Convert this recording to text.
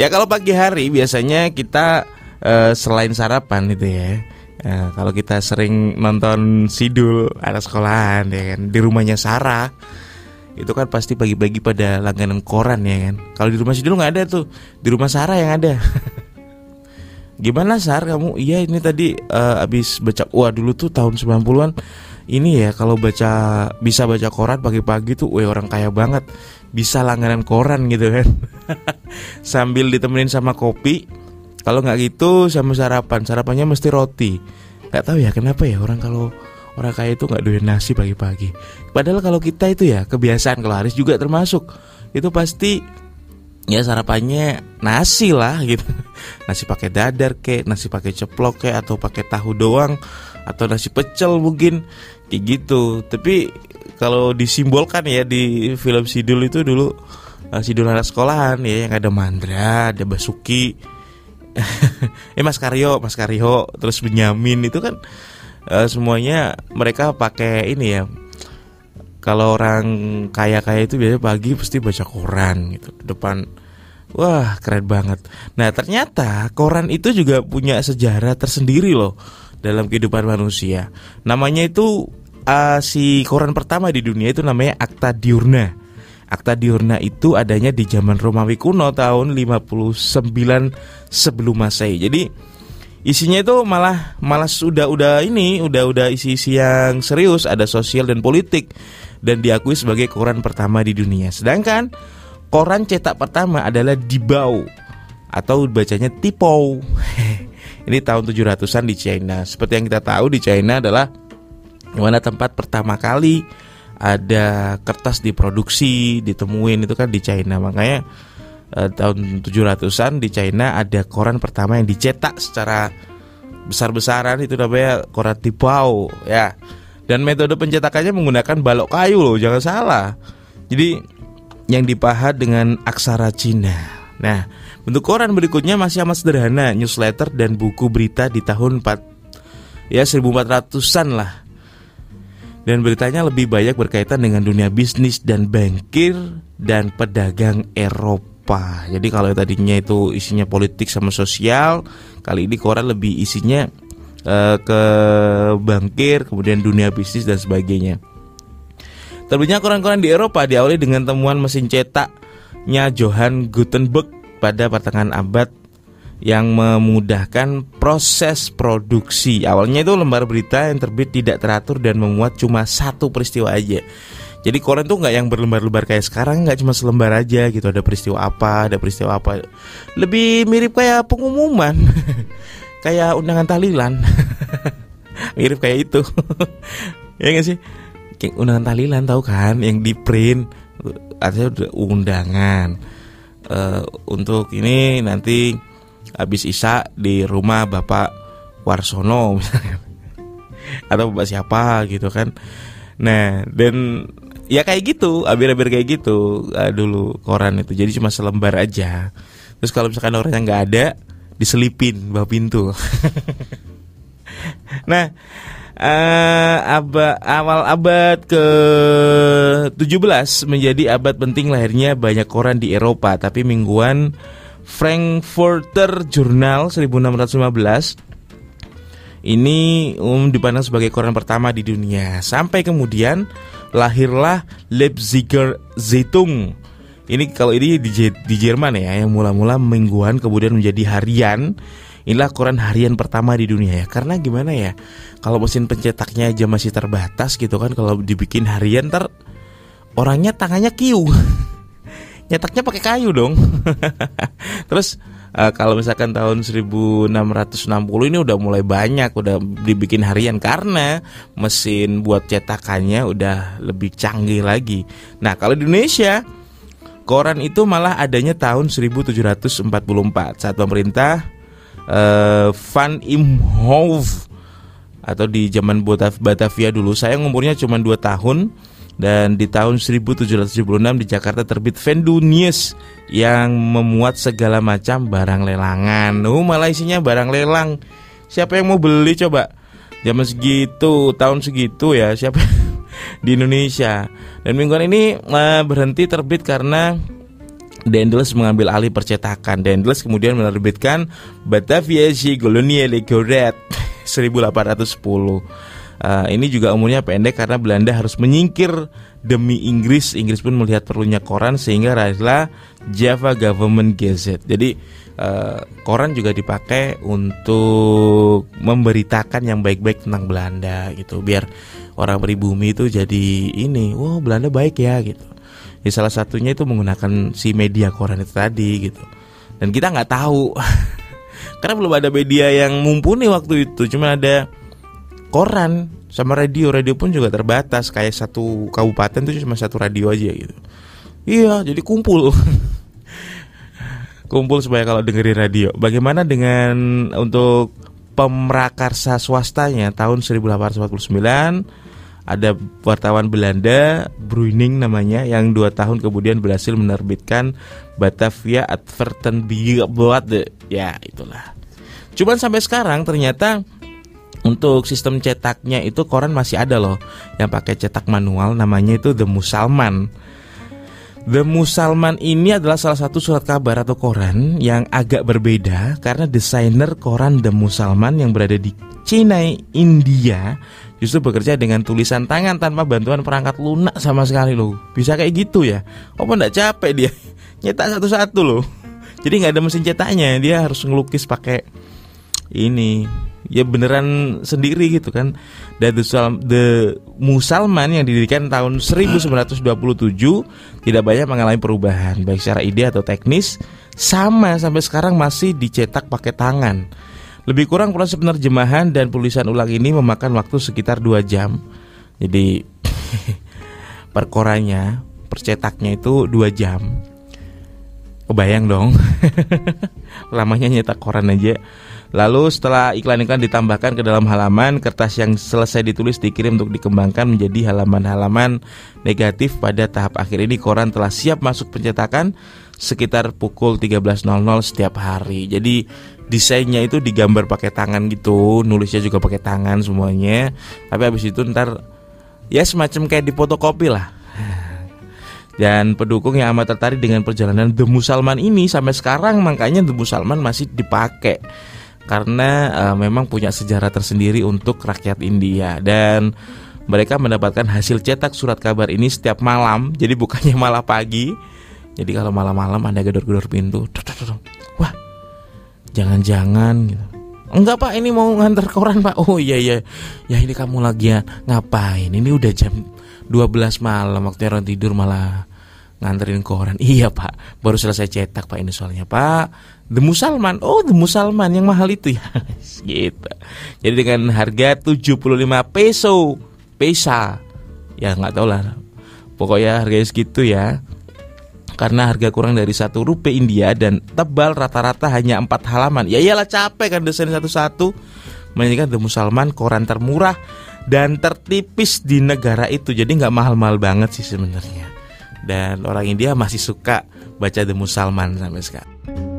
Ya kalau pagi hari biasanya kita uh, selain sarapan itu ya. Uh, kalau kita sering nonton Sidul anak sekolahan ya kan di rumahnya Sarah itu kan pasti pagi-pagi pada langganan koran ya kan. Kalau di rumah Sidul nggak ada tuh, di rumah Sarah yang ada. Gimana Sar kamu? Iya ini tadi uh, abis baca wah dulu tuh tahun 90-an ini ya kalau baca bisa baca koran pagi-pagi tuh weh orang kaya banget. Bisa langganan koran gitu kan. Sambil ditemenin sama kopi. Kalau nggak gitu sama sarapan. Sarapannya mesti roti. Nggak tahu ya kenapa ya orang kalau orang kaya itu nggak doyan nasi pagi-pagi. Padahal kalau kita itu ya kebiasaan. Kalau Haris juga termasuk. Itu pasti ya sarapannya nasi lah gitu. Nasi pakai dadar kek nasi pakai ceplok kek atau pakai tahu doang atau nasi pecel mungkin kayak gitu. Tapi kalau disimbolkan ya di film Sidul itu dulu uh, Sidul anak sekolahan ya yang ada Mandra ada Basuki. Eh Mas Karyo Mas Karyo terus Benyamin itu kan uh, semuanya mereka pakai ini ya kalau orang kaya-kaya itu biasanya pagi pasti baca koran gitu depan Wah keren banget Nah ternyata koran itu juga punya sejarah tersendiri loh Dalam kehidupan manusia Namanya itu uh, si koran pertama di dunia itu namanya Akta Diurna. Akta Diurna itu adanya di zaman Romawi kuno tahun 59 sebelum Masehi. Jadi isinya itu malah malah sudah udah ini udah udah isi-isi yang serius, ada sosial dan politik dan diakui sebagai koran pertama di dunia. Sedangkan koran cetak pertama adalah Dibau atau bacanya Tipou. ini tahun 700-an di China. Seperti yang kita tahu di China adalah mana tempat pertama kali ada kertas diproduksi ditemuin itu kan di China makanya eh, tahun 700-an di China ada koran pertama yang dicetak secara besar-besaran itu namanya koran tipau ya. Dan metode pencetakannya menggunakan balok kayu loh jangan salah. Jadi yang dipahat dengan aksara Cina. Nah bentuk koran berikutnya masih amat sederhana newsletter dan buku berita di tahun 4 ya 1400-an lah. Dan beritanya lebih banyak berkaitan dengan dunia bisnis dan bankir dan pedagang Eropa. Jadi kalau tadinya itu isinya politik sama sosial, kali ini koran lebih isinya uh, ke bankir, kemudian dunia bisnis dan sebagainya. Terbitnya koran-koran di Eropa diawali dengan temuan mesin cetaknya Johann Gutenberg pada pertengahan abad yang memudahkan proses produksi. Awalnya itu lembar berita yang terbit tidak teratur dan memuat cuma satu peristiwa aja. Jadi koran tuh nggak yang berlembar-lembar kayak sekarang, nggak cuma selembar aja gitu. Ada peristiwa apa, ada peristiwa apa. Lebih mirip kayak pengumuman, kayak undangan tahlilan. mirip kayak itu, ya nggak sih? Kayak undangan tahlilan tahu kan, yang di print artinya undangan uh, untuk ini nanti habis Isa di rumah Bapak Warsono misalnya atau Bapak siapa gitu kan nah dan ya kayak gitu. Abir-abir kayak gitu. Uh, dulu koran itu. Jadi cuma selembar aja. Terus kalau misalkan orangnya nggak ada diselipin bawah pintu. Nah uh, aba, awal abad ke 17 menjadi abad penting lahirnya banyak koran di Eropa tapi mingguan Frankfurter Journal 1615 ini umum dipandang sebagai koran pertama di dunia. Sampai kemudian lahirlah Leipziger Zeitung. Ini kalau ini di, di Jerman ya, yang mula-mula mingguan kemudian menjadi harian. Inilah koran harian pertama di dunia ya. Karena gimana ya? Kalau mesin pencetaknya aja masih terbatas gitu kan, kalau dibikin harian ter orangnya tangannya kiu. nyetaknya pakai kayu dong. Terus uh, kalau misalkan tahun 1660 ini udah mulai banyak udah dibikin harian karena mesin buat cetakannya udah lebih canggih lagi. Nah, kalau di Indonesia koran itu malah adanya tahun 1744 saat pemerintah uh, Van Imhoff atau di zaman Batavia dulu saya umurnya cuma 2 tahun dan di tahun 1776 di Jakarta terbit Vendu News yang memuat segala macam barang lelangan. Oh, malah isinya barang lelang. Siapa yang mau beli coba? Zaman segitu, tahun segitu ya, siapa di Indonesia. Dan mingguan ini uh, berhenti terbit karena Dendels mengambil alih percetakan. Dendels kemudian menerbitkan Batavia Golonia Legoret 1810. Uh, ini juga umurnya pendek karena Belanda harus menyingkir demi Inggris. Inggris pun melihat perlunya koran sehingga lahirlah Java Government Gazette. Jadi uh, koran juga dipakai untuk memberitakan yang baik-baik tentang Belanda gitu, biar orang pribumi itu jadi ini, wow Belanda baik ya gitu. Ya salah satunya itu menggunakan si media koran itu tadi gitu. Dan kita nggak tahu karena belum ada media yang mumpuni waktu itu, cuma ada koran sama radio. Radio pun juga terbatas. Kayak satu kabupaten tuh cuma satu radio aja gitu. Iya jadi kumpul. Kumpul supaya kalau dengerin radio. Bagaimana dengan untuk pemrakarsa swastanya? Tahun 1849 ada wartawan Belanda Bruining namanya yang dua tahun kemudian berhasil menerbitkan Batavia Advertenbladet ya itulah. Cuman sampai sekarang ternyata untuk sistem cetaknya itu koran masih ada loh yang pakai cetak manual namanya itu The Musalman. The Musalman ini adalah salah satu surat kabar atau koran yang agak berbeda karena desainer koran The Musalman yang berada di China, India justru bekerja dengan tulisan tangan tanpa bantuan perangkat lunak sama sekali loh. Bisa kayak gitu ya? Apa nggak capek dia nyetak satu-satu loh? Jadi nggak ada mesin cetaknya, dia harus ngelukis pakai ini ya beneran sendiri gitu kan. Dan The Musalman yang didirikan tahun 1927 tidak banyak mengalami perubahan baik secara ide atau teknis sama sampai sekarang masih dicetak pakai tangan. Lebih kurang proses penerjemahan dan penulisan ulang ini memakan waktu sekitar 2 jam. Jadi perkoranya, percetaknya itu 2 jam. Kebayang dong. Lamanya nyetak koran aja Lalu setelah iklan-iklan ditambahkan ke dalam halaman, kertas yang selesai ditulis dikirim untuk dikembangkan menjadi halaman-halaman negatif pada tahap akhir ini koran telah siap masuk pencetakan sekitar pukul 13.00 setiap hari. Jadi desainnya itu digambar pakai tangan gitu, nulisnya juga pakai tangan semuanya. Tapi habis itu ntar ya semacam kayak di fotokopi lah. Dan pendukung yang amat tertarik dengan perjalanan The Musalman ini sampai sekarang makanya The Musalman masih dipakai. Karena uh, memang punya sejarah tersendiri untuk rakyat India. Dan mereka mendapatkan hasil cetak surat kabar ini setiap malam. Jadi bukannya malah pagi. Jadi kalau malam-malam ada gedor-gedor pintu wah jangan-jangan gitu. Enggak pak ini mau ngantar koran pak. Oh iya iya. Ya ini kamu lagi ya ngapain? Ini udah jam 12 malam. Waktu orang tidur malah nganterin koran iya pak baru selesai cetak pak ini soalnya pak The Musalman. Oh, The Musalman yang mahal itu ya. gitu. Jadi dengan harga 75 peso, pesa. Ya nggak tahu lah. Pokoknya harganya segitu ya. Karena harga kurang dari satu rupiah India dan tebal rata-rata hanya empat halaman. Ya iyalah capek kan desain satu-satu. Menjadikan The Musalman koran termurah dan tertipis di negara itu. Jadi nggak mahal-mahal banget sih sebenarnya. Dan orang India masih suka baca The Musalman sampai sekarang.